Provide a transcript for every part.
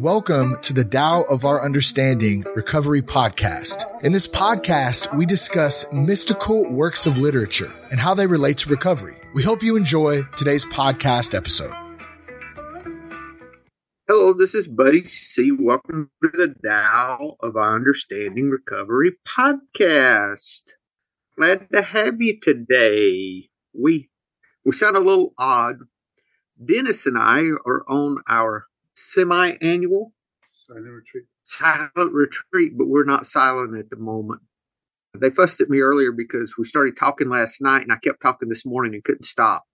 welcome to the Tao of Our Understanding Recovery Podcast. In this podcast, we discuss mystical works of literature and how they relate to recovery. We hope you enjoy today's podcast episode. Hello, this is Buddy C. Welcome to the Tao of Our Understanding Recovery Podcast. Glad to have you today. We we sound a little odd. Dennis and I are on our semi-annual silent retreat. silent retreat, but we're not silent at the moment. They fussed at me earlier because we started talking last night and I kept talking this morning and couldn't stop.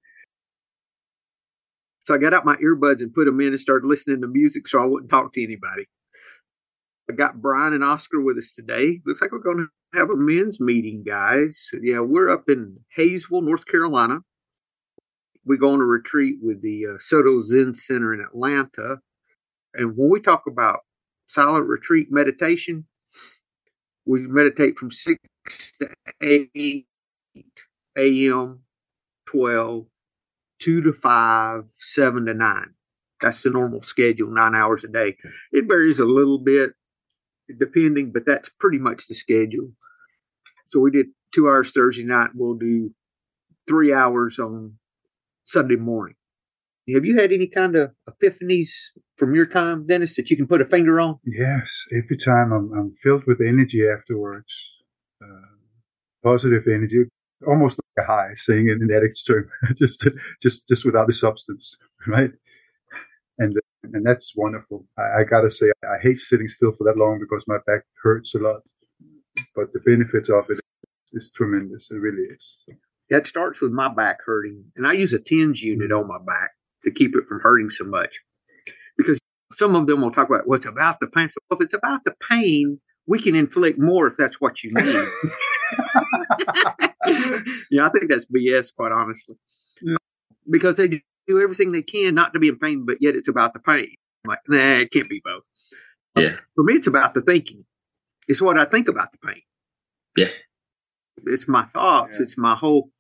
So I got out my earbuds and put them in and started listening to music so I wouldn't talk to anybody. I got Brian and Oscar with us today. Looks like we're going to have a men's meeting, guys. Yeah, we're up in Hayesville, North Carolina. We go on a retreat with the uh, Soto Zen Center in Atlanta. And when we talk about silent retreat meditation, we meditate from 6 to 8 a.m., 12, 2 to 5, 7 to 9. That's the normal schedule, nine hours a day. It varies a little bit depending, but that's pretty much the schedule. So we did two hours Thursday night. We'll do three hours on Sunday morning. Have you had any kind of epiphanies from your time, Dennis, that you can put a finger on? Yes, every time I'm, I'm filled with energy afterwards, uh, positive energy, almost like a high, saying it in addict's term, just just just without the substance, right? And and that's wonderful. I, I gotta say, I hate sitting still for that long because my back hurts a lot, but the benefits of it is tremendous. It really is. That starts with my back hurting, and I use a TENS unit on my back to keep it from hurting so much. Because some of them will talk about what's well, about the pain. So if it's about the pain, we can inflict more if that's what you mean. yeah, I think that's BS, quite honestly. Yeah. Because they do everything they can not to be in pain, but yet it's about the pain. I'm like, nah, it can't be both. Yeah. For me, it's about the thinking. It's what I think about the pain. Yeah. It's my thoughts. Yeah. It's my whole.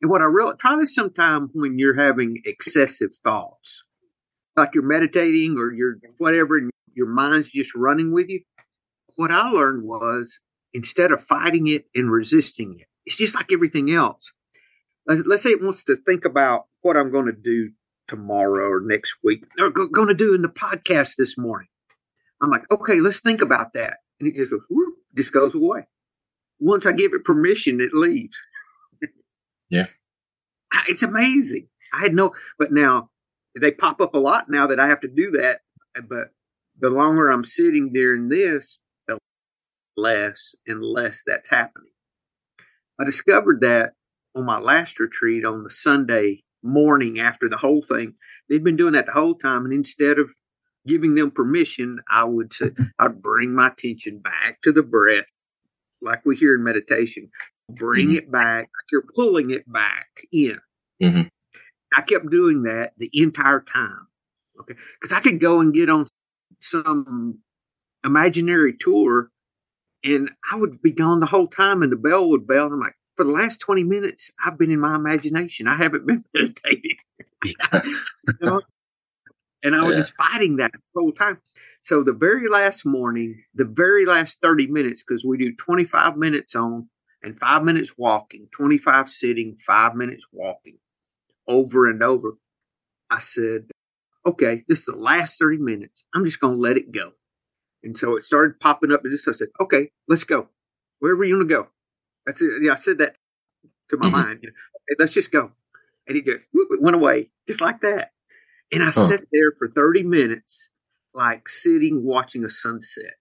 And what I really try this sometime when you're having excessive thoughts, like you're meditating or you're whatever, and your mind's just running with you. What I learned was instead of fighting it and resisting it, it's just like everything else. Let's, let's say it wants to think about what I'm going to do tomorrow or next week, or go, going to do in the podcast this morning. I'm like, okay, let's think about that. And it just goes, whoop, just goes away. Once I give it permission, it leaves. Yeah. It's amazing. I had no, but now they pop up a lot now that I have to do that. But the longer I'm sitting during this, the less and less that's happening. I discovered that on my last retreat on the Sunday morning after the whole thing. They'd been doing that the whole time. And instead of giving them permission, I would say, I'd bring my attention back to the breath, like we hear in meditation. Bring mm-hmm. it back, like you're pulling it back in. Mm-hmm. I kept doing that the entire time. Okay. Because I could go and get on some imaginary tour and I would be gone the whole time and the bell would bell. And I'm like, for the last 20 minutes, I've been in my imagination. I haven't been meditating. you know? And I was yeah. just fighting that the whole time. So the very last morning, the very last 30 minutes, because we do 25 minutes on and five minutes walking, 25 sitting, five minutes walking over and over. I said, okay, this is the last 30 minutes. I'm just going to let it go. And so it started popping up And this. I said, okay, let's go. Wherever you want to go. That's it. Yeah, I said that to my mm-hmm. mind. You know, hey, let's just go. And he just whoop, it went away just like that. And I sat there for 30 minutes, like sitting watching a sunset,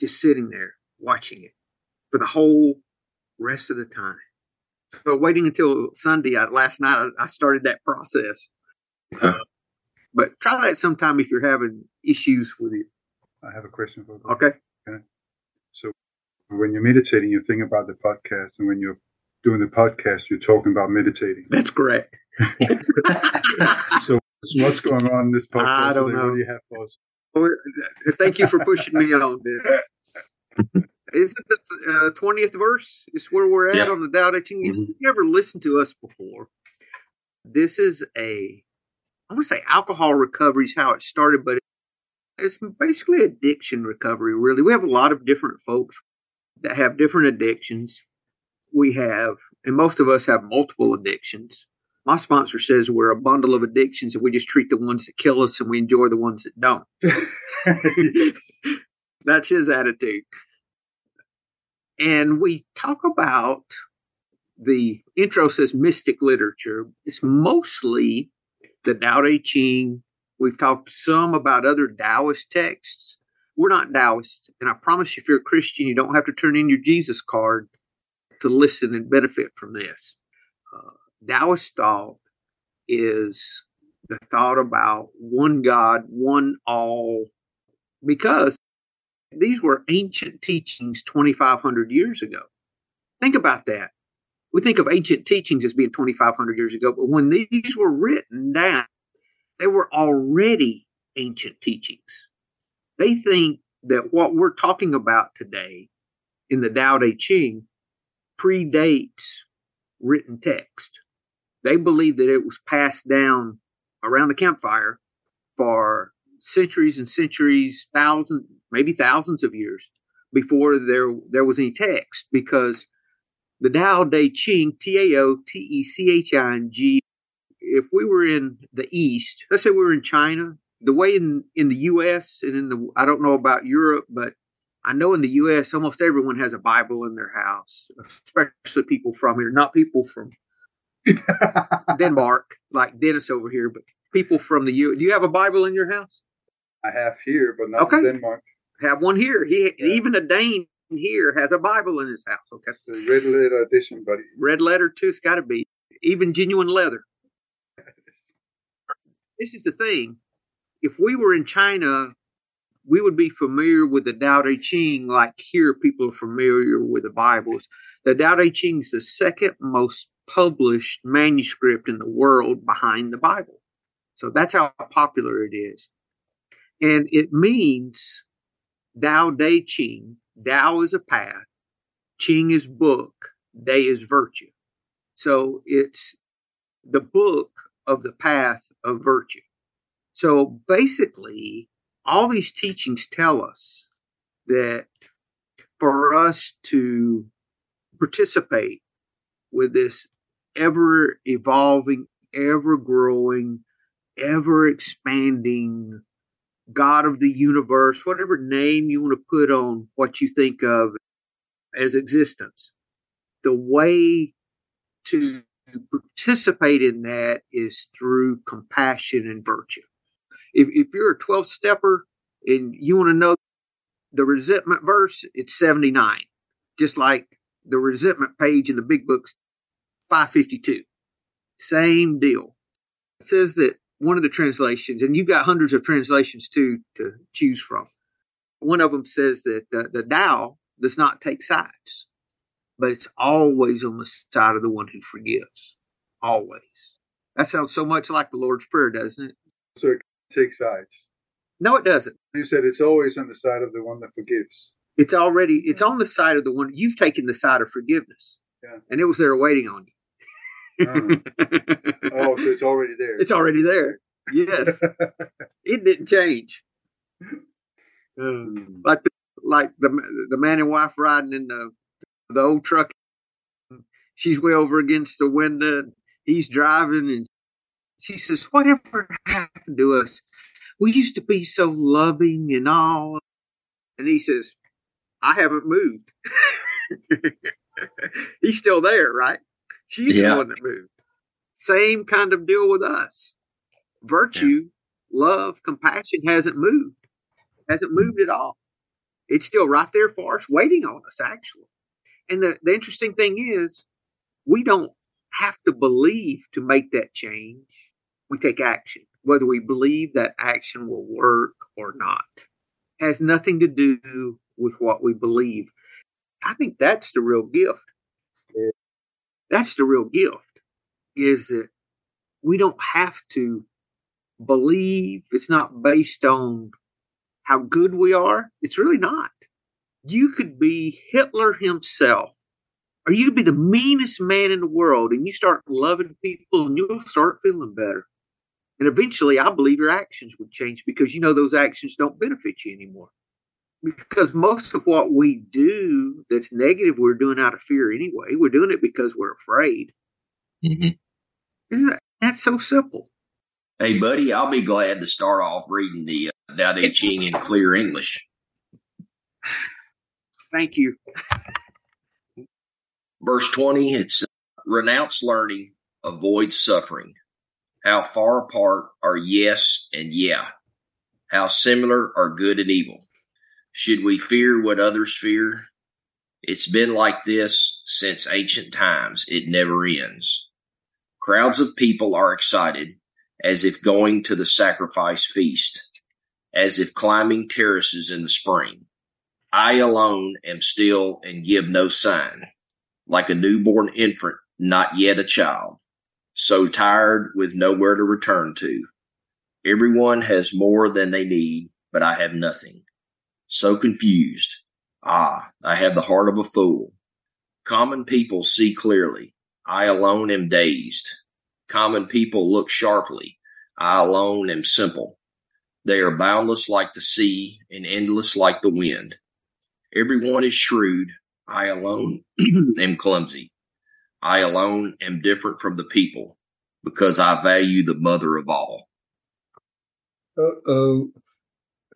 just sitting there watching it for the whole rest of the time. So waiting until Sunday, I, last night, I, I, started that process. Huh. Uh, but try that sometime if you're having issues with it. I have a question for you. Okay. okay. So when you're meditating, you think about the podcast, and when you're doing the podcast, you're talking about meditating. That's correct. so what's going on in this podcast? I don't know. You have for us? Thank you for pushing me on this. Is it the twentieth uh, verse? Is where we're at yeah. on the Tao Te Ching. Mm-hmm. You never listened to us before. This is a, I want to say alcohol recovery is how it started, but It's basically addiction recovery, really. We have a lot of different folks that have different addictions. We have, and most of us have multiple addictions. My sponsor says we're a bundle of addictions and we just treat the ones that kill us and we enjoy the ones that don't. That's his attitude. And we talk about the intro says mystic literature. It's mostly the Tao Te Ching. We've talked some about other Taoist texts. We're not Taoists, and I promise you, if you're a Christian, you don't have to turn in your Jesus card to listen and benefit from this. Uh, Taoist thought is the thought about one God, one all, because these were ancient teachings 2,500 years ago. Think about that. We think of ancient teachings as being 2,500 years ago, but when these were written down, they were already ancient teachings. They think that what we're talking about today in the Tao Te Ching predates written text. They believe that it was passed down around the campfire for centuries and centuries, thousands, maybe thousands of years before there there was any text because the Tao Te Ching, T A O T E C H I N G, if we were in the East, let's say we were in China, the way in, in the US and in the, I don't know about Europe, but I know in the US, almost everyone has a Bible in their house, especially people from here, not people from Denmark, like Dennis over here, but people from the U. Do you have a Bible in your house? I have here, but not Okay. in Denmark. Have one here. He Yeah. even a Dane here has a Bible in his house. Okay, It's the red letter edition, buddy. red letter too. It's got to be even genuine leather. This is the thing. If we were in China, we would be familiar with the Tao Te Ching like here people are familiar with the Bibles. The Tao Te Ching is the second most published manuscript in the world behind the Bible. So that's how popular it is. And it means Tao Te Ching. Tao is a path. Ching is book. Day is virtue. So it's the book of the path of virtue. So basically, all these teachings tell us that for us to participate with this ever evolving, ever growing, ever expanding God of the universe, whatever name you want to put on what you think of as existence, the way to participate in that is through compassion and virtue. If, if you're a 12 stepper and you want to know the resentment verse, it's 79, just like the resentment page in the big books, 552. Same deal. It says that one of the translations, and you've got hundreds of translations too to choose from. One of them says that the, the Tao does not take sides, but it's always on the side of the one who forgives. Always. That sounds so much like the Lord's Prayer, doesn't it? So it takes sides. No, it doesn't. You said it's always on the side of the one that forgives. It's already it's on the side of the one you've taken the side of forgiveness. Yeah. And it was there waiting on you. Oh, so it's already there. it's already there. Yes. it didn't change. Hmm. like the, like the the man and wife riding in the the old truck. She's way over against the window. He's driving, and she says, "Whatever happened to us? We used to be so loving and all." And he says, "I haven't moved. He's still there, right? She's Yeah. the one that moved. Same kind of deal with us. Virtue, love, compassion hasn't moved. Hasn't moved at all. It's still right there for us, waiting on us, actually. And the, the interesting thing is, we don't have to believe to make that change. We take action, whether we believe that action will work or not. Has nothing to do with what we believe. I think that's the real gift. That's the real gift is that we don't have to believe. It's not based on how good we are. It's really not. You could be Hitler himself, or you could be the meanest man in the world, and you start loving people and you'll start feeling better. And eventually, I believe your actions would change because you know those actions don't benefit you anymore. Because most of what we do that's negative, we're doing out of fear anyway. We're doing it because we're afraid. Mhm. Isn't that that's so simple? Hey, buddy, I'll be glad to start off reading the uh, Tao Te Ching in clear English. Thank you. Verse 20, it's renounce learning, avoid suffering. How far apart are yes and yeah? How similar are good and evil? Should we fear what others fear? It's been like this since ancient times. It never ends. Crowds of people are excited as if going to the sacrifice feast, as if climbing terraces in the spring. I alone am still and give no sign, like a newborn infant, not yet a child, so tired with nowhere to return to. Everyone has more than they need, but I have nothing. So confused. Ah, I have the heart of a fool. Common people see clearly. I alone am dazed. Common people look sharply. I alone am simple. They are boundless like the sea and endless like the wind. Everyone is shrewd. I alone am clumsy. I alone am different from the people because I value the mother of all. Uh oh.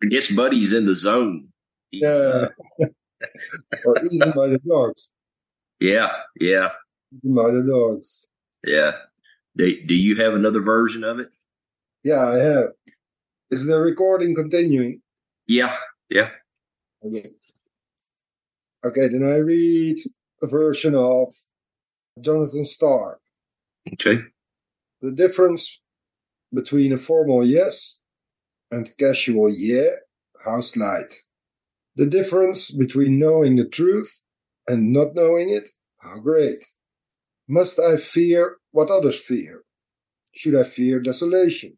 I guess Buddy's in the zone. Yeah. uh, or eaten by the dogs. yeah, yeah, Eaten by the dogs. yeah. Do, do you have another version of it? Yeah, I have. Is the recording continuing? Yeah, yeah. Okay. Okay, then I read a version of Jonathan Star. Okay. The difference between a formal yes and casual yeah, how slight. The difference between knowing the truth and not knowing it, how great. Must I fear what others fear? Should I fear desolation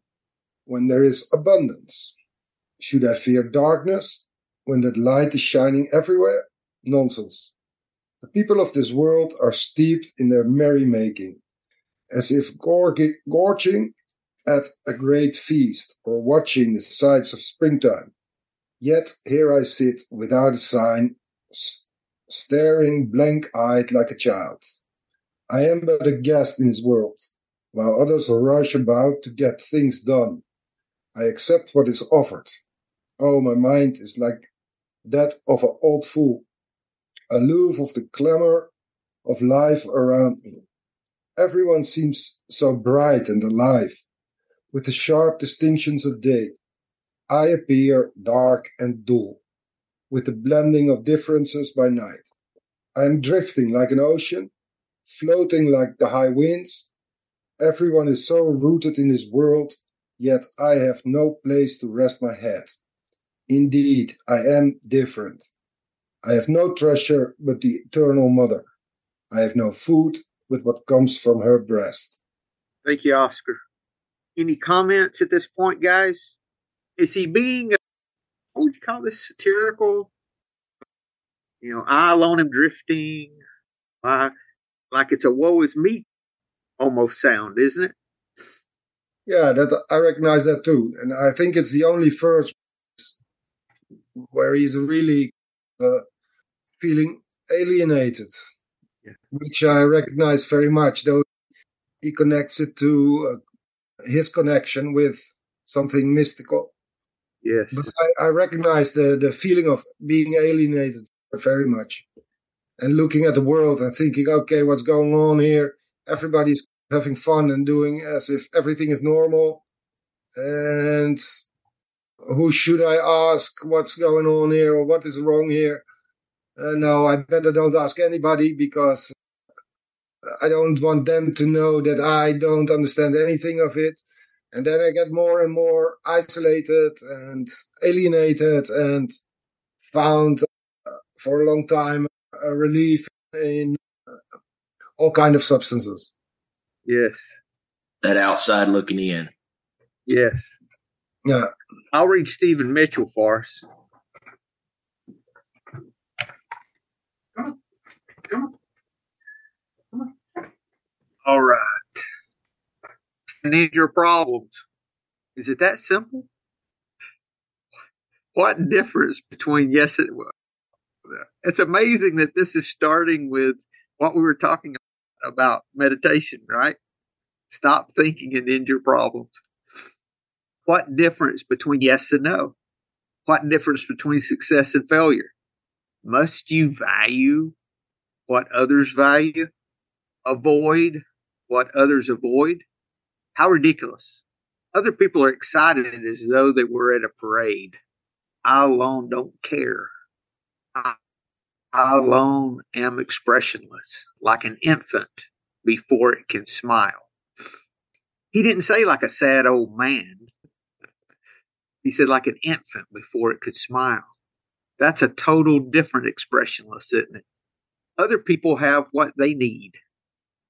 when there is abundance? Should I fear darkness when that light is shining everywhere? Nonsense. The people of this world are steeped in their merrymaking, as if gorg- gorging at a great feast or watching the sights of springtime. Yet here I sit without a sign, s- staring blank eyed like a child. I am but a guest in this world, while others rush about to get things done. I accept what is offered. Oh, my mind is like that of an old fool, aloof of the clamor of life around me. Everyone seems so bright and alive, with the sharp distinctions of day. I appear dark and dull, with the blending of differences by night. I am drifting like an ocean, floating like the high winds. Everyone is so rooted in this world, yet I have no place to rest my head. Indeed, I am different. I have no treasure but the eternal mother. I have no food but what comes from her breast. Thank you, Oscar. Any comments at this point, guys? Is he being, what would you call this, satirical? You know, I alone am drifting. I, like it's a woe is me almost sound, isn't it? Yeah, that I recognize that too, and I think it's the only verse where he's really uh, feeling alienated, Yeah. which I recognize very much. Though he connects it to uh, his connection with something mystical, Yes. but I, I recognize the the feeling of being alienated very much, and looking at the world and thinking, okay, what's going on here? Everybody's having fun and doing as if everything is normal. And who should I ask what's going on here or what is wrong here? Uh, no, I better don't ask anybody because I don't want them to know that I don't understand anything of it. And then I get more and more isolated and alienated and found uh, for a long time a relief in uh, all kind of substances. Yes. That outside looking in. Yes. Yeah. I'll read Stephen Mitchell for us. Come on. Come on. All right. Need your problems. Is it that simple? What difference between yes and it's amazing that this is starting with what we were talking about meditation, right? Stop thinking and end your problems. What difference between yes and no? What difference between success and failure? Must you value what others value? Avoid what others avoid? How ridiculous. Other people are excited as though they were at a parade. I alone don't care. I, I alone am expressionless, like an infant before it can smile. He didn't say like a sad old man. He said like an infant before it could smile. That's a total different expressionless, isn't it? Other people have what they need.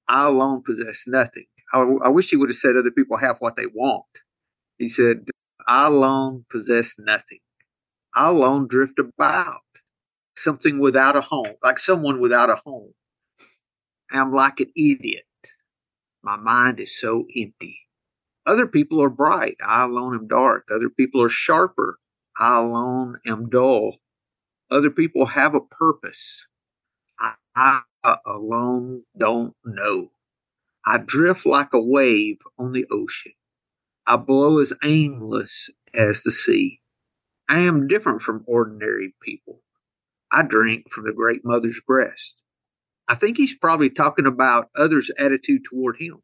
I alone possess nothing. I, I wish he would have said other people have what they want. He said, I alone possess nothing. I alone drift about. Something without a home, like someone without a home. I'm like an idiot. My mind is so empty. Other people are bright. I alone am dark. Other people are sharper. I alone am dull. Other people have a purpose. I, I alone don't know. I drift like a wave on the ocean. I blow as aimless as the sea. I am different from ordinary people. I drink from the great mother's breast. I think he's probably talking about others' attitude toward him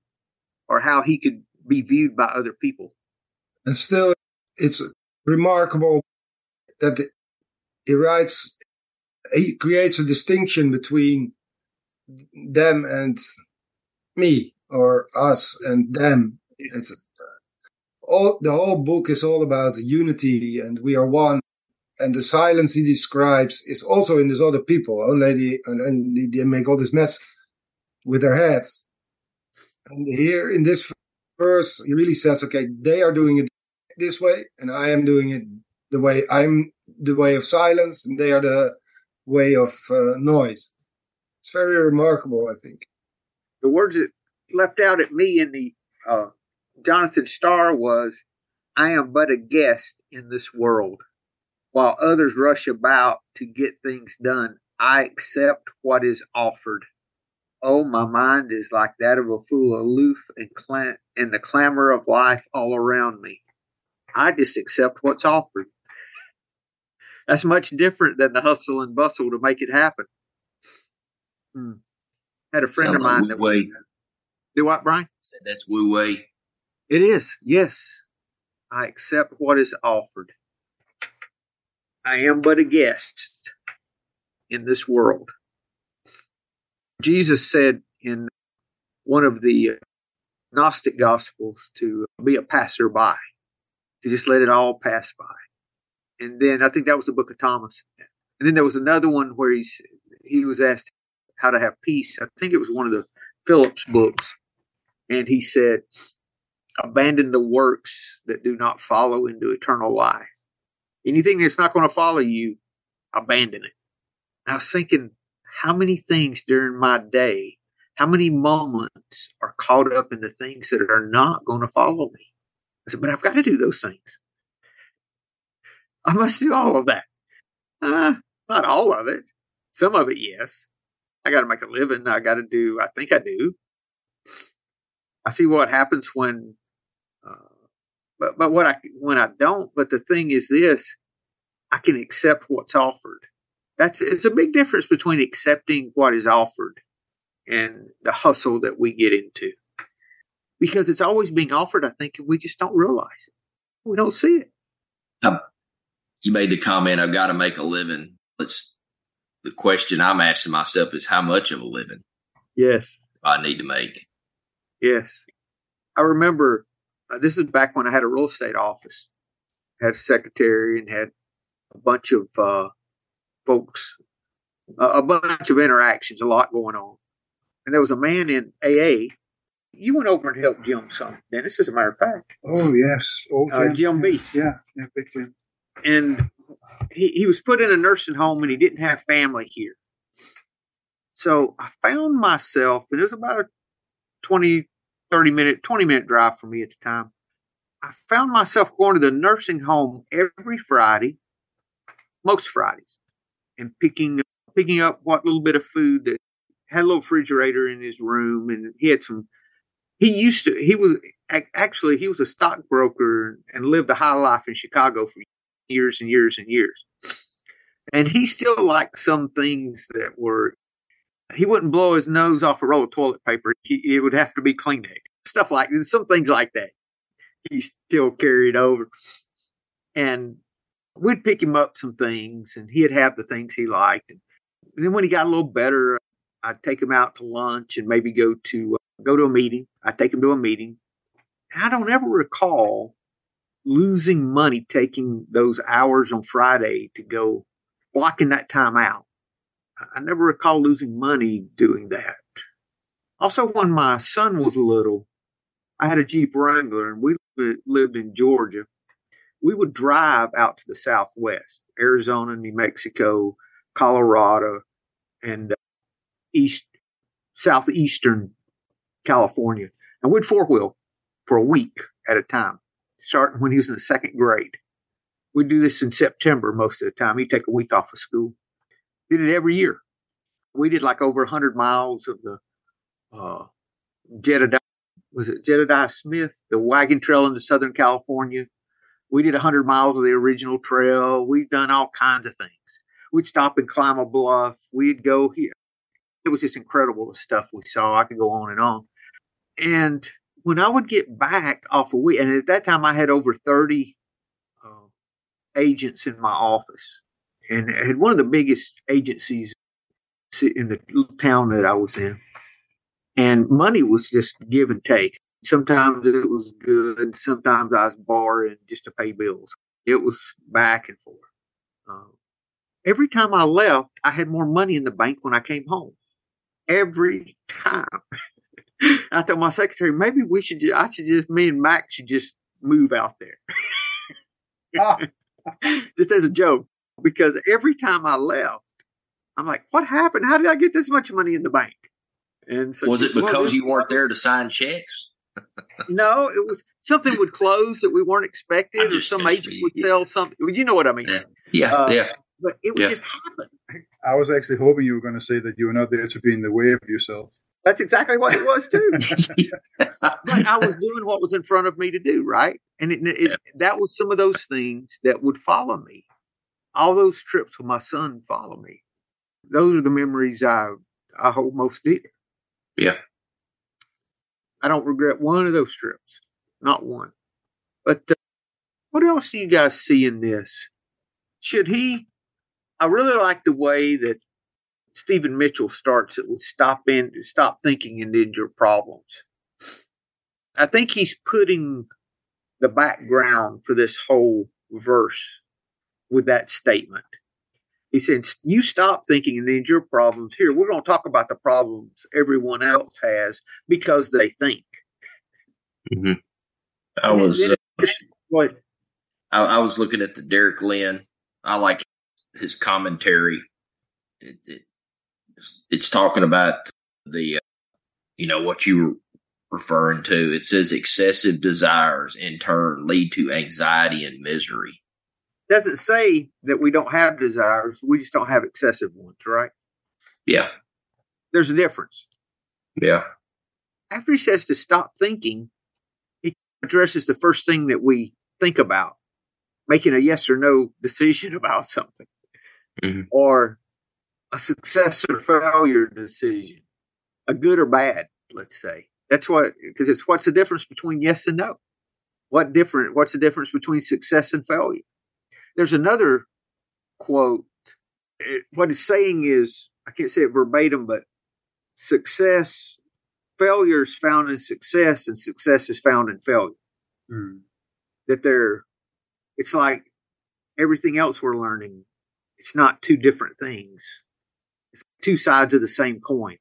or how he could be viewed by other people. And still, it's remarkable that he writes, he creates a distinction between them and me or us and them. It's uh, all, the whole book is all about unity and we are one and the silence he describes is also in these other people. Only and they make all this mess with their heads. And here in this verse, he really says, okay, they are doing it this way, and I am doing it the way I'm the way of silence, and they are the way of uh, noise. It's very remarkable, I think. The words that leapt out at me in the uh, Jonathan Star was, I am but a guest in this world. While others rush about to get things done, I accept what is offered. Oh, my mind is like that of a fool aloof and, clam- and the clamor of life all around me. I just accept what's offered. That's much different than the hustle and bustle to make it happen. Hmm. Had a friend Sounds of mine like that Wu Wei. do what, Brian? Said That's Wu Wei. It is, yes. I accept what is offered. I am but a guest in this world. Jesus said in one of the Gnostic Gospels to be a passerby, to just let it all pass by. And then I think that was the book of Thomas. And then there was another one where he's, he was asked how to have peace. I think it was one of the Phillips mm-hmm. books. And he said, abandon the works that do not follow into eternal life. Anything that's not going to follow you, abandon it. And I was thinking, how many things during my day, how many moments are caught up in the things that are not going to follow me? I said, but I've got to do those things. I must do all of that. Uh, not all of it. Some of it, yes. I got to make a living. I got to do, I think I do. I see what happens when, uh, but, but what I, when I don't, but the thing is this, I can accept what's offered. That's, it's a big difference between accepting what is offered and the hustle that we get into. Because it's always being offered, I think, and we just don't realize it. We don't see it. Um, you made the comment, I've got to make a living. Let's, the question I'm asking myself is how much of a living Yes. I need to make? Yes. I remember uh, this is back when I had a real estate office, had a secretary and had a bunch of uh, folks, uh, a bunch of interactions, a lot going on. And there was a man in AA. You went over and helped Jim some, Dennis, as a matter of fact. Oh yes, old Uh, Jim. Jim B. Yeah, yeah, big Jim. And he, he was put in a nursing home and he didn't have family here. So I found myself, and it was about a 20, 30 minute, 20 minute drive for me at the time. I found myself going to the nursing home every Friday, most Fridays, and picking picking up what little bit of food that had a little refrigerator in his room, and he had some. He used to. He was actually he was a stockbroker and lived a high life in Chicago for years and years and years. And he still liked some things that were. He wouldn't blow his nose off a roll of toilet paper. He, it would have to be Kleenex. Stuff like some things like that. He still carried over, and we'd pick him up some things, and he'd have the things he liked. And then when he got a little better, I'd take him out to lunch and maybe go to uh, go to a meeting. I'd take him to a meeting. I don't ever recall losing money taking those hours on Friday to go blocking that time out. I never recall losing money doing that. Also, when my son was little, I had a Jeep Wrangler and we lived in Georgia. We would drive out to the Southwest, Arizona, New Mexico, Colorado, and uh, east southeastern California, and we'd four wheel for a week at a time, starting when he was in the second grade. We'd do this in September most of the time. He'd take a week off of school. Did it every year. We did like over 100 miles of the uh, Jedediah, was it Jedediah Smith, the wagon trail into Southern California. We did 100 miles of the original trail. We've done all kinds of things. We'd stop and climb a bluff. We'd go here it was just incredible the stuff we saw. I could go on and on. And when I would get back off a week, and at that time I had over 30 uh, agents in my office, and I had one of the biggest agencies in the town that I was in. And money was just give and take. Sometimes it was good, sometimes I was borrowing just to pay bills. It was back and forth. Uh, every time I left, I had more money in the bank when I came home every time. I told my secretary, maybe we should, just, I should just, me and Mac should just move out there. Ah. just as a joke. Because every time I left, I'm like, what happened? How did I get this much money in the bank? And so was it because well, you weren't there to sign checks? no, it was something would close that we weren't expecting, or some agent would sell something. You know what I mean? Yeah, yeah. Uh, yeah. But it would yeah. just happen. I was actually hoping you were going to say that you were not there to be in the way of yourself. That's exactly what it was too. but I was doing what was in front of me to do, right? And it, it, yeah. that was some of those things that would follow me. All those trips with my son follow me. Those are the memories I I hold most dear. Yeah. I don't regret one of those trips, not one. But uh, what else do you guys see in this? Should he I really like the way that Stephen Mitchell starts it with stop in, stop thinking and end your problems. I think he's putting the background for this whole verse with that statement. He said, You stop thinking and end your problems. Here, we're going to talk about the problems everyone else has because they think. Mm-hmm. I was. uh, what? I, I was looking at the Derek Lin. I like his commentary. It, it, it's talking about the, uh, you know, what you were referring to. It says excessive desires in turn lead to anxiety and misery. Doesn't say that we don't have desires. We just don't have excessive ones, right? Yeah. There's a difference. Yeah. After he says to stop thinking, he addresses the first thing that we think about, making a yes or no decision about something mm-hmm. or a success or failure decision, a good or bad, let's say. That's what, because it's what's the difference between yes and no? What different, what's the difference between success and failure? There's another quote. It, what it's saying is, I can't say it verbatim, but success, failure is found in success and success is found in failure. Mm. That they're, it's like everything else we're learning it's not two different things. It's two sides of the same coin.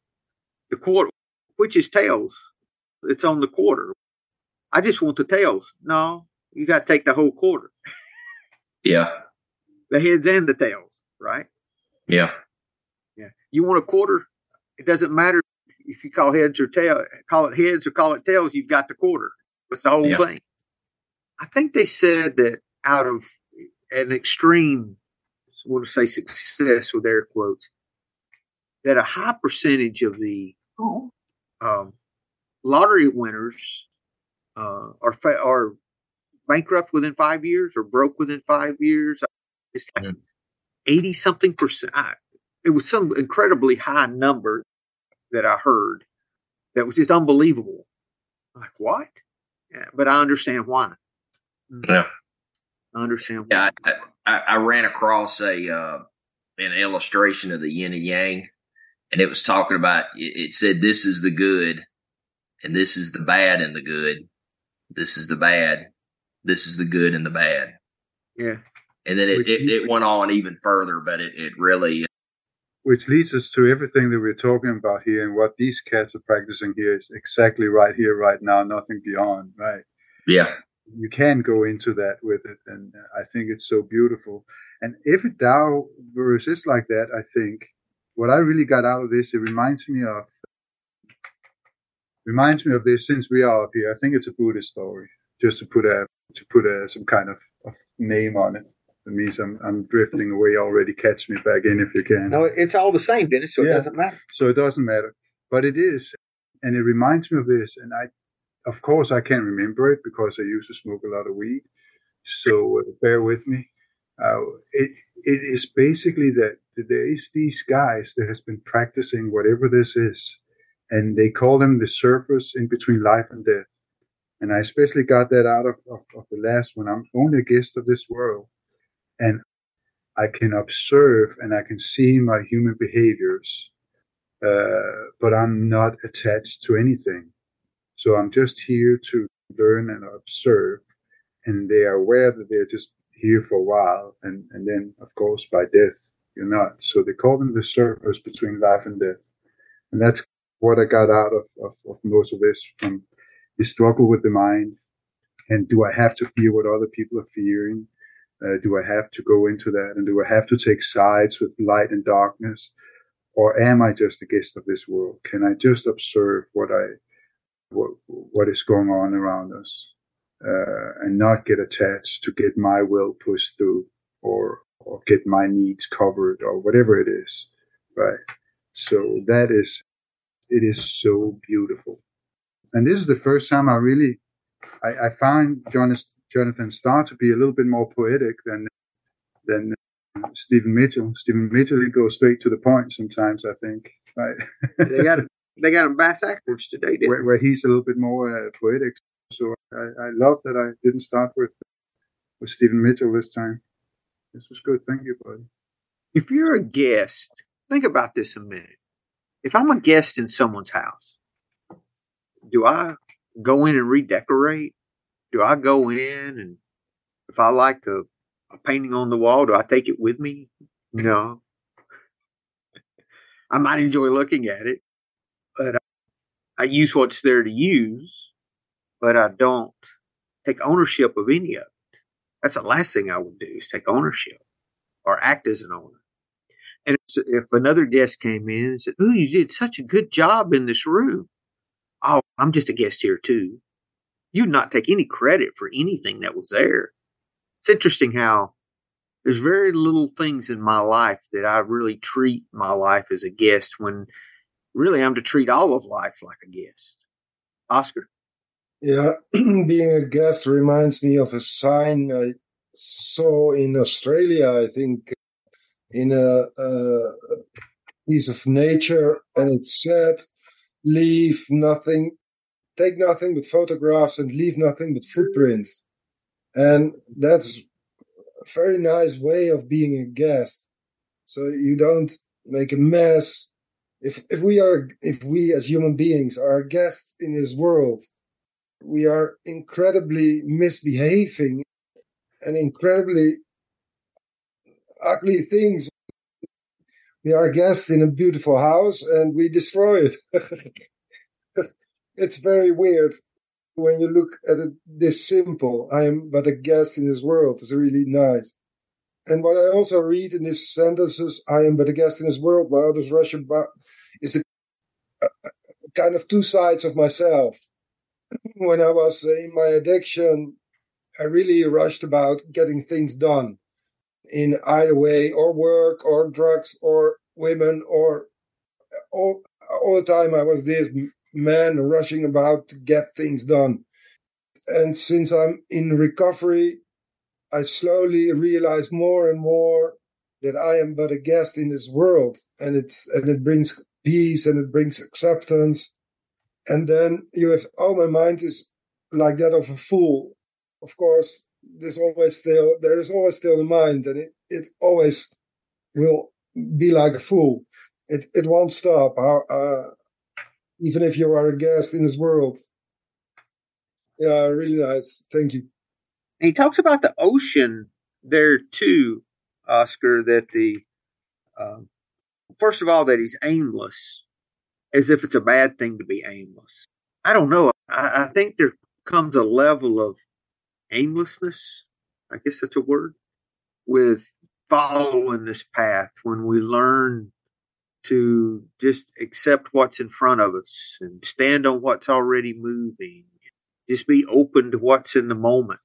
The quarter, which is tails, it's on the quarter. I just want the tails. No, you got to take the whole quarter. Yeah. The heads and the tails, right? Yeah. Yeah. You want a quarter? It doesn't matter if you call heads or tail, call it heads or call it tails. You've got the quarter. It's the whole yeah. thing. I think they said that out of an extreme, I want to say success with air quotes, that a high percentage of the um, lottery winners uh, are fa- are bankrupt within five years or broke within five years. It's like eighty something percent. I, it was some incredibly high number that I heard that was just unbelievable. Like what? Yeah, but I understand why. Yeah. I understand. Yeah, I, I, I ran across a uh, an illustration of the yin and yang, and it was talking about. It, said, "This is the good, and this is the bad and the good. This is the bad. This is the good and the bad." Yeah. And then it, it, it went on even further, but it, it really, uh, Which leads us to everything that we're talking about here and what these cats are practicing here is exactly right here, right now, nothing beyond, right? yeah, you can go into that with it, and I think it's so beautiful. And if a Tao verse is like that, I think what I really got out of this, it reminds me of reminds me of this. Since we are up here, I think it's a Buddhist story. Just to put a to put a some kind of, of name on it. It means I'm I'm drifting away already. Catch me back in if you can. No, it's all the same, Dennis. So it doesn't matter. So it doesn't matter. But it is. And it reminds me of this. And I, of course, I can't remember it because I used to smoke a lot of weed. So uh, bear with me. Uh, it, it is basically that there is these guys that has been practicing whatever this is. And they call them the surfers in between life and death. And I especially got that out of, of, of the last one. I'm only a guest of this world. And I can observe and I can see my human behaviors uh, but I'm not attached to anything. So I'm just here to learn and observe. And they are aware that they're just here for a while. And, and then, of course, by death, you're not. So they call them the surfers between life and death. And that's what I got out of, of, of most of this from the struggle with the mind. And do I have to fear what other people are fearing? Uh, do I have to go into that? And do I have to take sides with light and darkness? or am I just a guest of this world? Can I just observe what I what, what is going on around us uh, and not get attached to get my will pushed through or or get my needs covered or whatever it is, right? So that is it is so beautiful, and this is the first time I really I, I find Jonas, Jonathan Star to be a little bit more poetic than than Stephen Mitchell. Stephen Mitchell, he goes straight to the point sometimes, I think, right? They got they got him bass backwards today, where, where he's a little bit more uh, poetic. So I, I love that I didn't start with with Stephen Mitchell this time. This was good. Thank you, buddy. If you're a guest, think about this a minute. If I'm a guest in someone's house, do I go in and redecorate? Do I go in and if I like a, a painting on the wall, do I take it with me? No. I might enjoy looking at it, but I, I use what's there to use, but I don't take ownership of any of it. That's the last thing I would do is take ownership or act as an owner. And if, another guest came in and said, Oh, you did such a good job in this room," oh, I'm just a guest here too. You'd not take any credit for anything that was there. It's interesting how there's very little things in my life that I really treat my life as a guest when really I'm to treat all of life like a guest. Oscar. Yeah, being a guest reminds me of a sign I saw in Australia, I think, in a, a piece of nature, and it said, Leave nothing, take nothing but photographs and leave nothing but footprints. And that's a very nice way of being a guest. So you don't make a mess. If, if we are, if we as human beings are a guest in this world, we are incredibly misbehaving and incredibly ugly things. We are guests in a beautiful house and we destroy it. it's very weird when you look at it this simple. I am but a guest in this world. It's really nice. And what I also read in these sentences, I am but a guest in this world, while others rush about, is a, a, kind of two sides of myself when I was in my addiction, I really rushed about getting things done in either way, or work, or drugs, or women, or all, all the time I was this man rushing about to get things done. And since I'm in recovery, I slowly realize more and more that I am but a guest in this world, and it's and it brings peace and it brings acceptance. And then you have, oh, my mind is like that of a fool. Of course, there's always still there is always still the mind, and it it always will be like a fool. It it won't stop. Uh, even if you are a guest in this world. Yeah, really nice. Thank you. He talks about the ocean there too, Oscar. That the um, first of all that he's aimless, as if it's a bad thing to be aimless. I don't know. I, I think there comes a level of aimlessness. I guess that's a word with following this path when we learn to just accept what's in front of us and stand on what's already moving. Just be open to what's in the moment.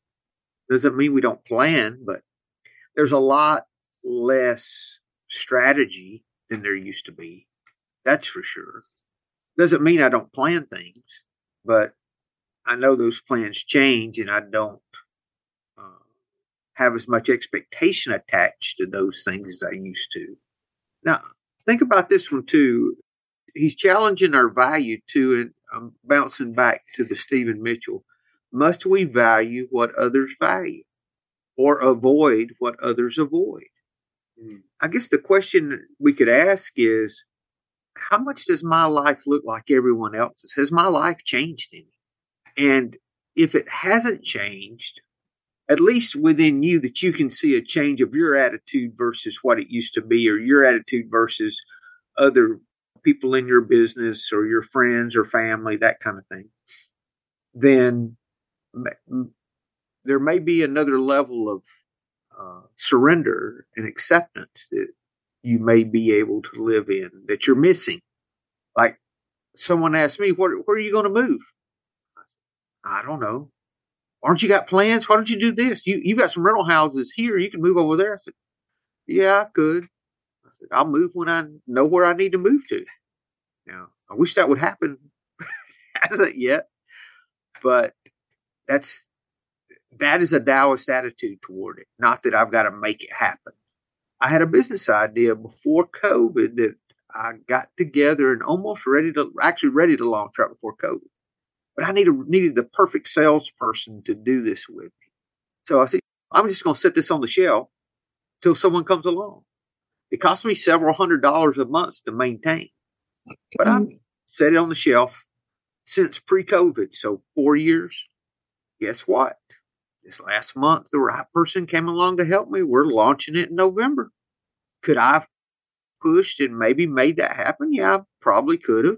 Doesn't mean we don't plan, but there's a lot less strategy than there used to be. That's for sure. Doesn't mean I don't plan things, but I know those plans change and I don't uh, have as much expectation attached to those things as I used to. Now, think about this one too. He's challenging our value to, and I'm bouncing back to the Stephen Mitchell. Must we value what others value or avoid what others avoid? Mm. I guess the question we could ask is how much does my life look like everyone else's? Has my life changed any? And if it hasn't changed, at least within you that you can see a change of your attitude versus what it used to be or your attitude versus other people in your business or your friends or family that kind of thing then there may be another level of uh, surrender and acceptance that you may be able to live in that you're missing like someone asked me where, where are you going to move I, I don't know aren't you got plans? Why don't you do this? You you got some rental houses here. You can move over there. I said, yeah, I could. I said, I'll move when I know where I need to move to. Now, I wish that would happen. Hasn't yet, but that's that is a Taoist attitude toward it. Not that I've got to make it happen. I had a business idea before COVID that I got together and almost ready to actually ready to launch right before COVID but I needed needed the perfect salesperson to do this with me. So I said, I'm just going to set this on the shelf till someone comes along. It cost me several hundred dollars a month to maintain, but I mm. set it on the shelf since pre-COVID, so four years. Guess what? This last month, the right person came along to help me. We're launching it in November. Could I have pushed and maybe made that happen? Yeah, I probably could have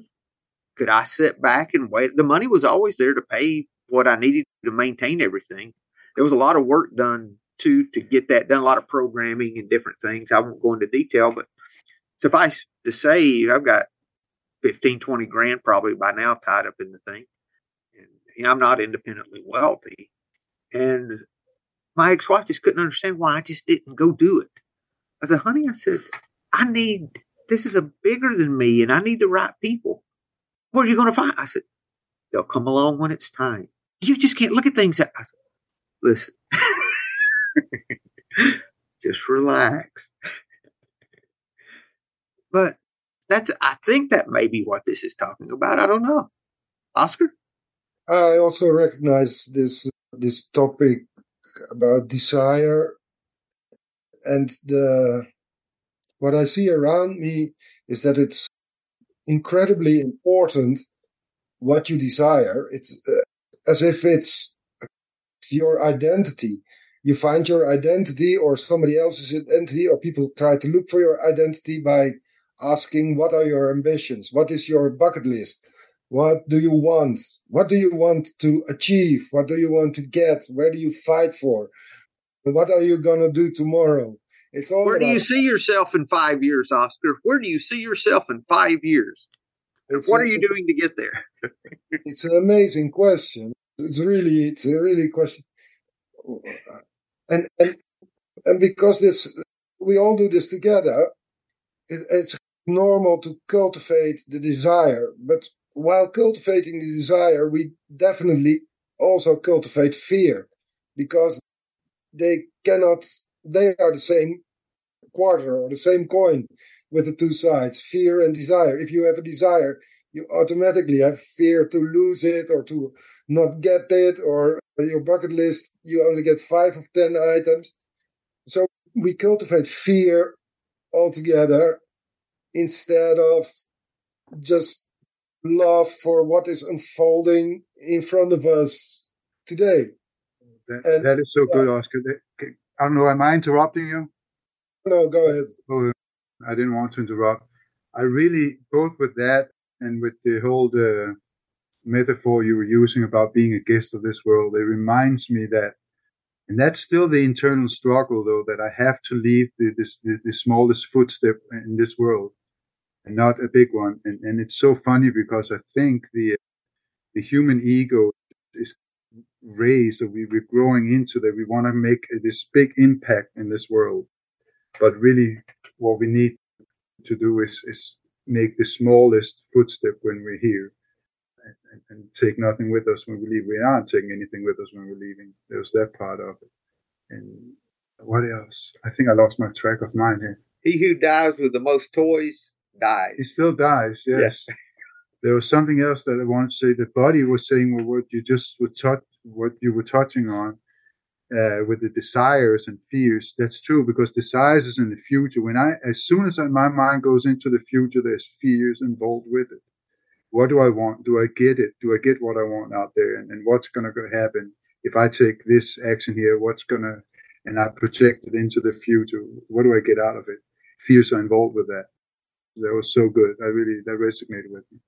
could I sit back and wait? The money was always there to pay what I needed to maintain everything. There was a lot of work done too to get that done, a lot of programming and different things. I won't go into detail, but suffice to say, I've got 15, 20 grand probably by now tied up in the thing. And you know, I'm not independently wealthy. And my ex wife just couldn't understand why I just didn't go do it. I said, honey, I said, I need, this is a bigger than me and I need the right people. Where are you going to find? I said, they'll come along when it's time. You just can't look at things. I said, listen, just relax. but that's, I think that may be what this is talking about. I don't know. Oscar? I also recognize this, this topic about desire and the, what I see around me is that it's incredibly important what you desire. It's uh, as if it's your identity. You find your identity or somebody else's identity, or people try to look for your identity by asking, What are your ambitions? What is your bucket list? What do you want? What do you want to achieve? What do you want to get? Where do you fight for? What are you going to do tomorrow? It's all. Where do you see yourself in five years, Oscar? Where do you see yourself in five years? what a, are you doing to get there? it's an amazing question. It's really, it's a really question. and and and because this we all do this together, it, it's normal to cultivate the desire. But while cultivating the desire, we definitely also cultivate fear because they cannot, they are the same quarter or the same coin with the two sides fear and desire. If you have a desire, you automatically have fear to lose it or to not get it, or your bucket list, you only get five of 10 items. So we cultivate fear altogether instead of just love for what is unfolding in front of us today. That, and, that is so good, Oscar. I don't know, am I interrupting you? No, go ahead. Oh, I didn't want to interrupt. I really, both with that and with the whole uh, metaphor you were using about being a guest of this world, it reminds me that and that's still the internal struggle, though, that I have to leave the, this, the, the smallest footstep in this world and not a big one. And, and it's so funny because I think the, the human ego is raised or we, we're growing into that we want to make this big impact in this world. But really what we need to do is, is make the smallest footstep when we're here and, and, take nothing with us when we leave. We aren't taking anything with us when we're leaving. There's that part of it. And what else? I think I lost my track of mind here. He who dies with the most toys dies. He still dies, yes. yes. there was something else that I wanted to say. The body was saying well, what you just were touch, what you were touching on uh, with the desires and fears. That's true because desires is in the future. When I, as soon as my mind goes into the future, there's fears involved with it what do I want? Do I get it? Do I get what I want out there? And, and what's going to happen if I take this action here? What's going to, and I project it into the future? What do I get out of it? Fears are involved with that. That was so good. I really, that resonated with me.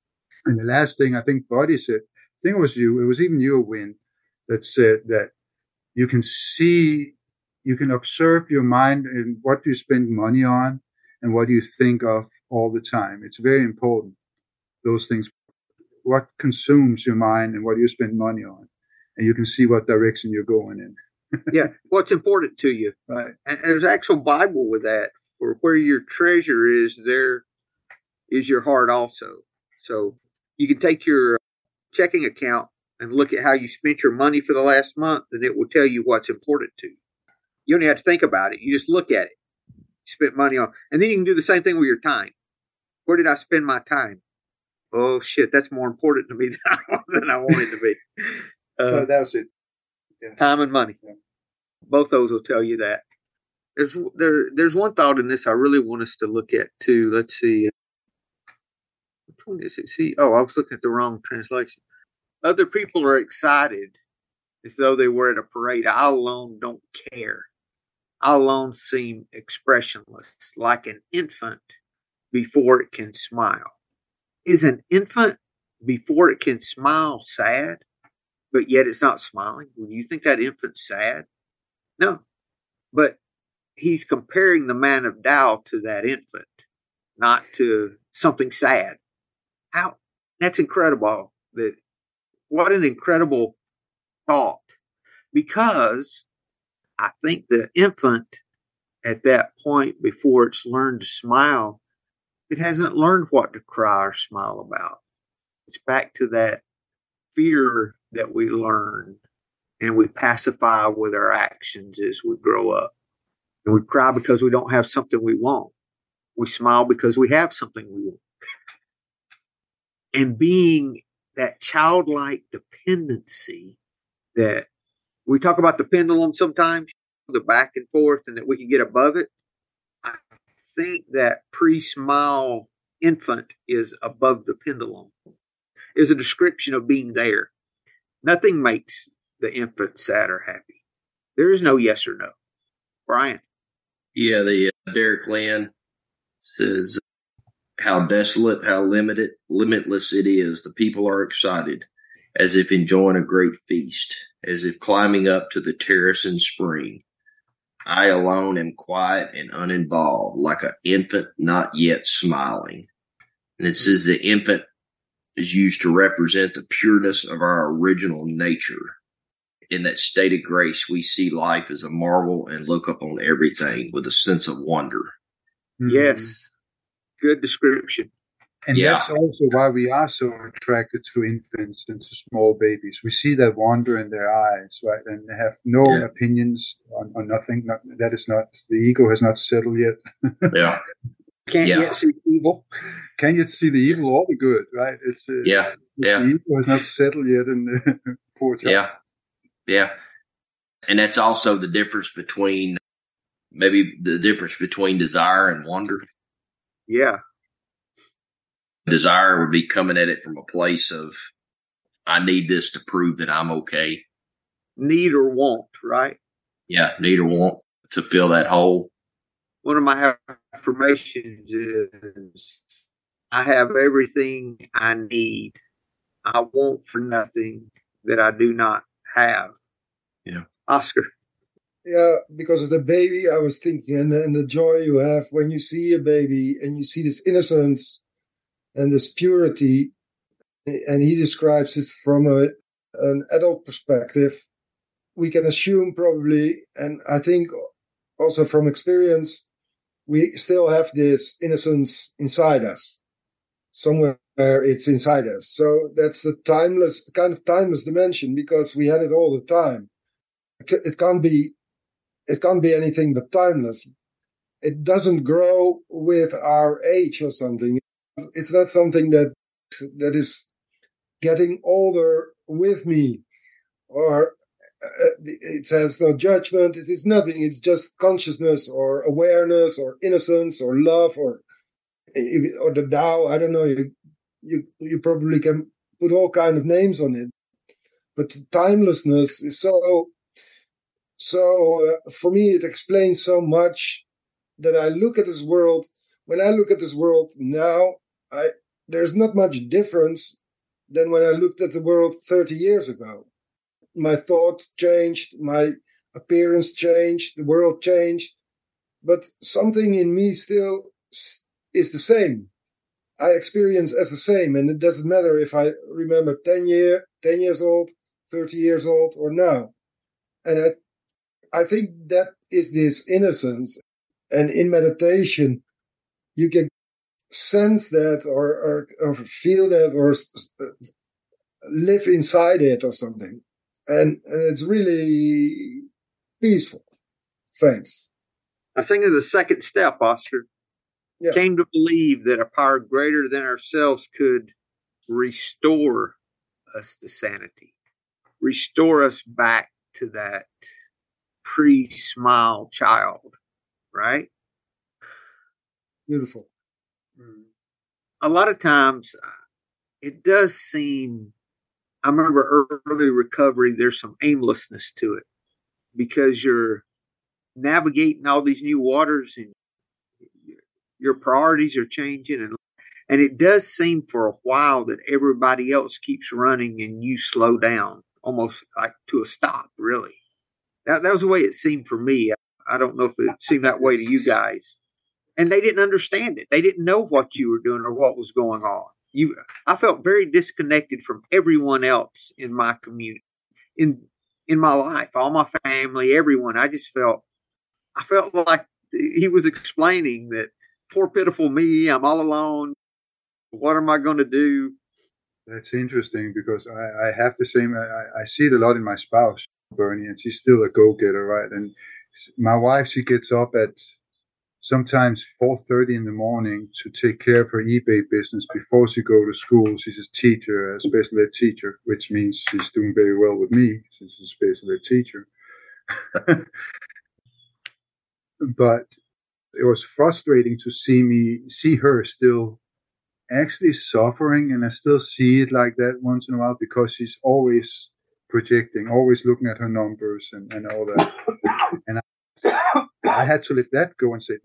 And the last thing I think Buddy said, I think it was you, it was even you, Win, that said that you can see, you can observe your mind and what you spend money on and what you think of all the time. It's very important those things, what consumes your mind and what you spend money on. And you can see what direction you're going in. yeah, what's important to you. Right. And there's actual Bible with that. For where your treasure is, there is your heart also. So you can take your checking account and look at how you spent your money for the last month, and it will tell you what's important to you. You don't have to think about it. You just look at it. You spent money on, and then you can do the same thing with your time. Where did I spend my time? oh shit, that's more important to me than I, than I want it to be. Uh, no, that was it. Yeah. Time and money. Yeah. Both those will tell you that. There's there there's one thought in this I really want us to look at too. Let's see. Which one is it? See, oh, I was looking at the wrong translation. Other people are excited as though they were at a parade. I alone don't care. I alone seem expressionless, like an infant before it can smile. Is an infant before it can smile sad, but yet it's not smiling? Would you think that infant's sad? No. But he's comparing the man of Tao to that infant, not to something sad. How that's incredible. That what an incredible thought. Because I think the infant at that point before it's learned to smile it hasn't learned what to cry or smile about. It's back to that fear that we learn and we pacify with our actions as we grow up. And we cry because we don't have something we want. We smile because we have something we want. And being that childlike dependency that we talk about the pendulum sometimes, the back and forth, and that we can get above it I think that pre-smile infant is above the pendulum is a description of being there. Nothing makes the infant sad or happy. There is no yes or no. Brian. Yeah, the uh, Derek Lin says how desolate, how limited, limitless it is. The people are excited, as if enjoying a great feast, as if climbing up to the terrace in spring. I alone am quiet and uninvolved, like an infant not yet smiling. And it says the infant is used to represent the pureness of our original nature. in that state of grace, we see life as a marvel and look up on everything with a sense of wonder. Yes. Good description. And Yeah. that's also why we are so attracted to infants and to small babies. We see that wonder in their eyes, right? And they have no Yeah. opinions on, on nothing. Not, that is not, the ego has not settled yet. Yeah. Can't Yeah. yet see evil. Can you see the evil or the good, right? It's, uh, Yeah. Yeah. The ego has not settled yet in the poor child. Yeah. Yeah. And that's also the difference between maybe the difference between desire and wonder. Yeah. Desire would be coming at it from a place of, I need this to prove that I'm okay. Need or want, right? Yeah. Need or want to fill that hole. One of my affirmations is I have everything I need. I want for nothing that I do not have. Yeah. Oscar. Yeah, because of the baby, I was thinking, and, and the joy you have when you see a baby and you see this innocence and this purity, and he describes it from a an adult perspective. We can assume probably, and I think also from experience, we still have this innocence inside us. Somewhere it's inside us. So that's the timeless, kind of timeless dimension because we had it all the time. It can't be it can't be anything but timeless. It doesn't grow with our age or something. It's not something that that is getting older with me, or uh, it has no judgment. It is nothing. It's just consciousness or awareness or innocence or love or or the Tao. I don't know. You you you probably can put all kind of names on it, but timelessness is so so uh, for me, it explains so much that I look at this world. When I look at this world now, I there's not much difference than when I looked at the world 30 years ago. My thoughts changed, my appearance changed, the world changed, but something in me still is the same. I experience as the same, and it doesn't matter if I remember 10 year, 10 years old, 30 years old, or now. And I I think that is this innocence. And in meditation, you can sense that or, or, or feel that or live inside it or something. And, and it's really peaceful. Thanks. I think of the second step, Oscar. Yeah. Came to believe that a power greater than ourselves could restore us to sanity, restore us back to that pre smile child, right? Beautiful. A lot of times uh, it does seem, I remember early recovery, there's some aimlessness to it because you're navigating all these new waters and your priorities are changing and and it does seem for a while that everybody else keeps running and you slow down almost like to a stop really that, that was the way it seemed for me. I don't know if it seemed that way to you guys. And they didn't understand it. They didn't know what you were doing or what was going on. You, I felt very disconnected from everyone else in my community, in in my life, all my family, everyone. I just felt, I felt like he was explaining that poor pitiful me. I'm all alone. What am I going to do? That's interesting because I, I have the same. I, I see it a lot in my spouse. Bernie, and she's still a go-getter, right? And my wife, she gets up at sometimes 4.30 in the morning to take care of her eBay business before she go to school. She's a teacher, a special ed teacher, which means she's doing very well with me since she's a special ed teacher. but it was frustrating to see me, see her still actually suffering. And I still see it like that once in a while because she's always projecting, always looking at her numbers and, and all that. and I, I, had to let that go and say,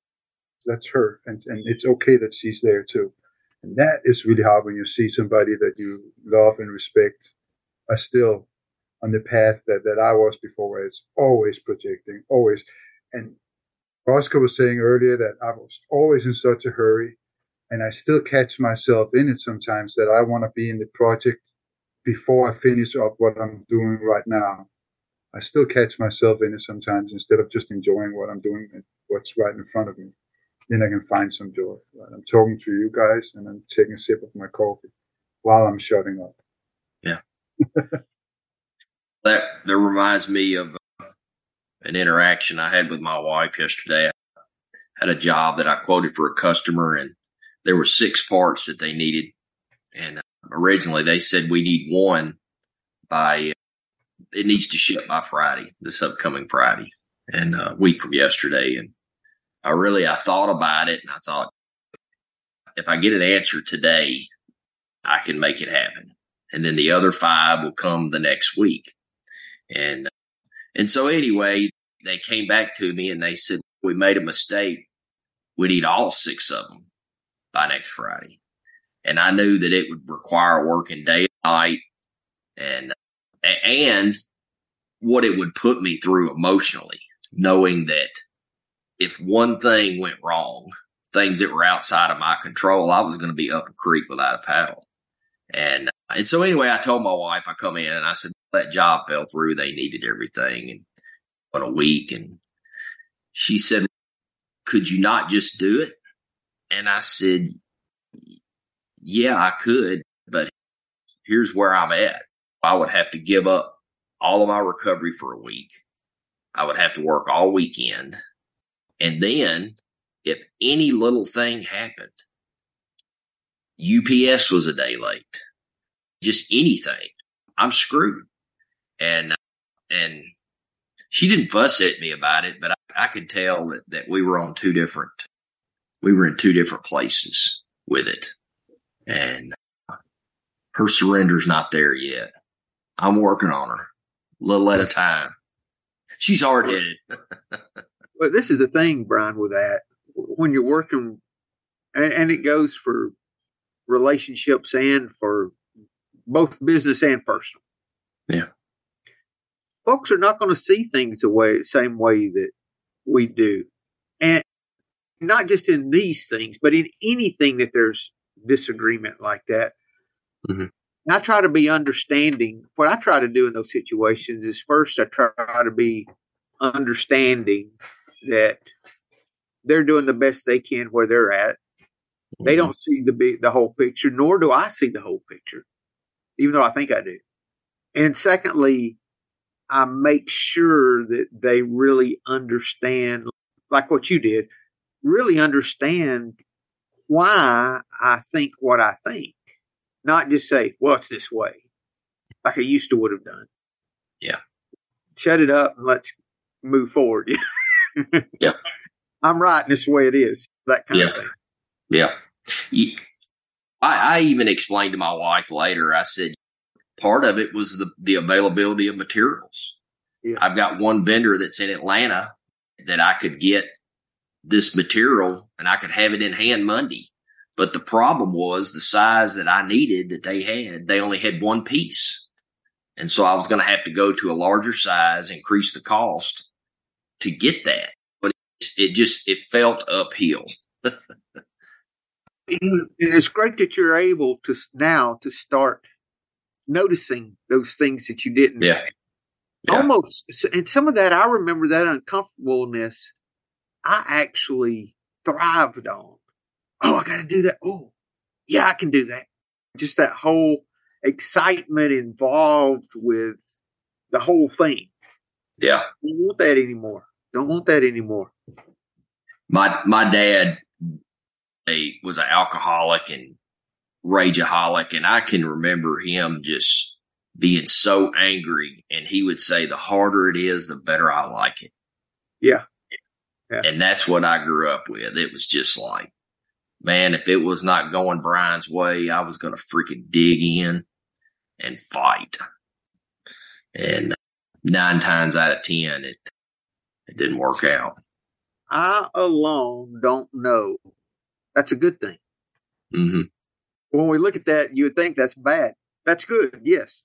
that's her. And, and it's okay that she's there too. And that is really hard when you see somebody that you love and respect are still on the path that, that I was before, where it's always projecting, always. And Oscar was saying earlier that I was always in such a hurry. And I still catch myself in it sometimes that I want to be in the project before I finish up what I'm doing right now. I still catch myself in it sometimes instead of just enjoying what I'm doing and what's right in front of me. Then I can find some joy. Right? I'm talking to you guys and I'm taking a sip of my coffee while I'm shutting up. Yeah. that that reminds me of uh, an interaction I had with my wife yesterday. I had a job that I quoted for a customer and there were six parts that they needed. And uh, originally they said we need one by it needs to ship by Friday, this upcoming Friday, and a week from yesterday. And I really I thought about it, and I thought if I get an answer today, I can make it happen, and then the other five will come the next week. And and so anyway, they came back to me and they said we made a mistake. We need all six of them by next Friday. And I knew that it would require working day and night and and what it would put me through emotionally, knowing that if one thing went wrong, things that were outside of my control, I was going to be up a creek without a paddle. And and so anyway, I told my wife I come in and I said that job fell through. They needed everything and in a week, and she said, "Could you not just do it?" And I said, "Yeah, I could, but here's where I'm at. I would have to give up all of my recovery for a week. I would have to work all weekend. And then if any little thing happened, UPS was a day late, just anything, I'm screwed. And, and she didn't fuss at me about it, but I, I could tell that, that we were on two different, we were in two different places with it. And her surrender's not there yet. I'm working on her, little at a time. She's hard headed. well, this is the thing, Brian, with that. When you're working, and, and it goes for relationships and for both business and personal. Yeah. Folks are not going to see things the way, same way that we do. And not just in these things, but in anything that there's disagreement like that. Mm-hmm. I try to be understanding. What I try to do in those situations is first I try to be understanding that they're doing the best they can where they're at. They mm-hmm. don't see the big, the whole picture, nor do I see the whole picture, even though I think I do. And secondly, I make sure that they really understand, like what you did, really understand why I think what I think not just say, well, it's this way, like I used to would have done. Yeah. Shut it up and let's move forward. yeah. I'm right and this the way it is. That kind yeah. of thing. Yeah. I, I even explained to my wife later, I said, part of it was the, the availability of materials. Yeah. I've got one vendor that's in Atlanta that I could get this material and I could have it in hand Monday. But the problem was the size that I needed that they had, they only had one piece. And so I was going to have to go to a larger size, increase the cost to get that. But it, just, it felt uphill. and it's great that you're able to now to start noticing those things that you didn't. Yeah. yeah. Almost. And some of that, I remember that uncomfortableness I actually thrived on oh, I got to do that. Oh, yeah, I can do that. Just that whole excitement involved with the whole thing. Yeah. Don't want that anymore. Don't want that anymore. My my dad he was an alcoholic and rageaholic, and I can remember him just being so angry, and he would say, "The harder it is, the better I like it." Yeah. Yeah. And that's what I grew up with. It was just like, man, if it was not going Brian's way, I was going to freaking dig in and fight. And nine times out of 10, it, it didn't work out. I alone don't know. That's a good thing. Mm-hmm. When we look at that, you would think that's bad. That's good. Yes.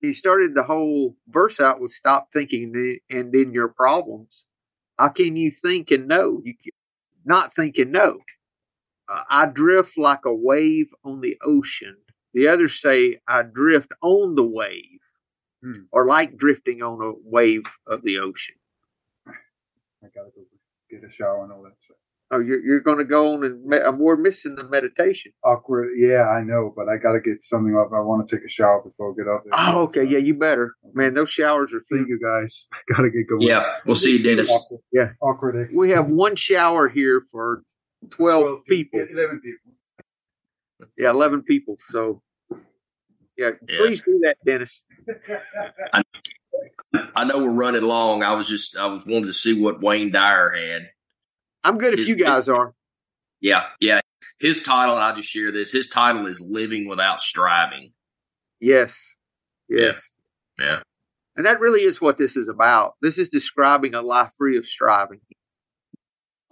He started the whole verse out with stop thinking and in your problems. How can you think and know? You not think and know uh, I drift like a wave on the ocean. The others say I drift on the wave Hmm. or like drifting on a wave of the ocean. I gotta go get a shower and all that stuff. Oh, you're you're going to go on and me- we're missing the meditation. Awkward. Yeah, I know, but I gotta get something up. I want to take a shower before I get up. there. Oh, okay, yeah, you better, man. Those showers are. Thank you guys. I gotta get going. Yeah, we'll see you, Dennis. Awkward. Yeah. Awkward. Eh? We have one shower here for twelve, people. Yeah, Eleven people. Yeah, eleven people. So, yeah, Yeah. please do that, Dennis. I know we're running long. I was just I was wanted to see what Wayne Dyer had. I'm good if Is you guys are. Yeah, yeah. His title, I'll just share this. His title is Living Without Striving. Yes, yes, Yeah. and that really is what this is about. This is describing a life free of striving.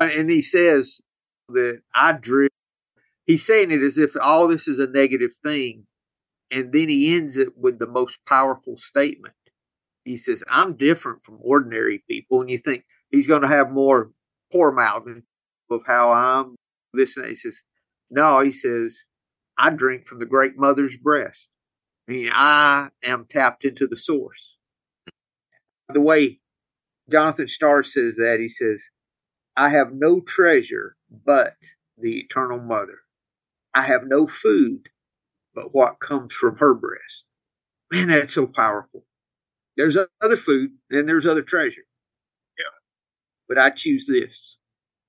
And he says that I drift. He's saying it as if all this is a negative thing, and then he ends it with the most powerful statement. He says, "I'm different from ordinary people," and you think he's going to have more poor mouthing of how I'm this and that. He says, "No," he says, "I drink from the great mother's breast." I mean, I am tapped into the source. The way Jonathan Star says that, he says, I have no treasure but the eternal mother. I have no food but what comes from her breast. Man, that's so powerful. There's other food and there's other treasure. But I choose this.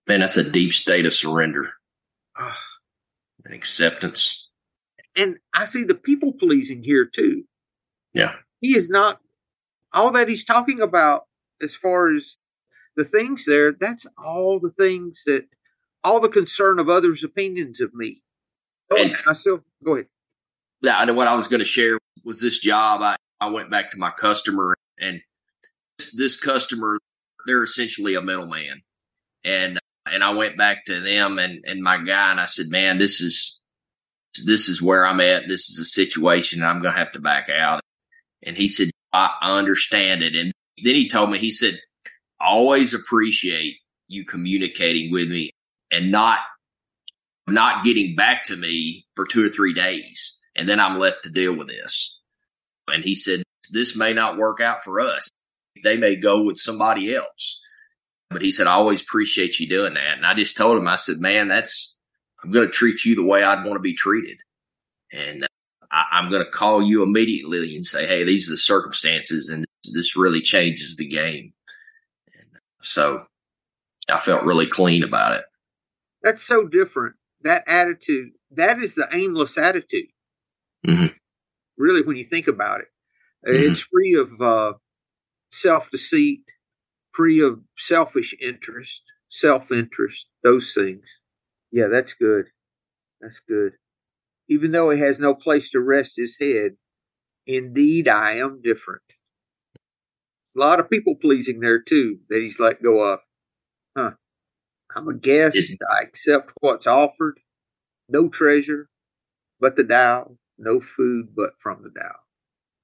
Man, that's a deep state of surrender Ah. and acceptance. And I see the people pleasing here too. Yeah. he is not all that he's talking about as far as the things there that's all the things that all the concern of others opinions of me oh, And- i still go ahead Yeah, I know what I was going to share was this job. I, I went back to my customer and this, this customer, they're essentially a middleman. And, and I went back to them and, and my guy and I said, man, this is, this is where I'm at. This is a situation I'm going to have to back out. And he said, I, understand it. And then he told me, he said, I always appreciate you communicating with me and not, not getting back to me for two or three days. And then I'm left to deal with this. And he said, this may not work out for us. They may go with somebody else. But he said, I always appreciate you doing that. And I just told him, I said, man, that's, I'm going to treat you the way I'd want to be treated. And I, I'm going to call you immediately and say, Hey, these are the circumstances and this really changes the game. And so I felt really clean about it. that's so different that attitude that is the aimless attitude Mhm. really when you think about it Mhm. it's free of uh, self-deceit free of selfish interest self-interest those things. Yeah that's good. That's good. Even though he has no place to rest his head indeed i am different. A lot of people pleasing there too that he's let go of. Huh. I'm a guest i accept what's offered. No treasure but the Tao, no food but from the Tao.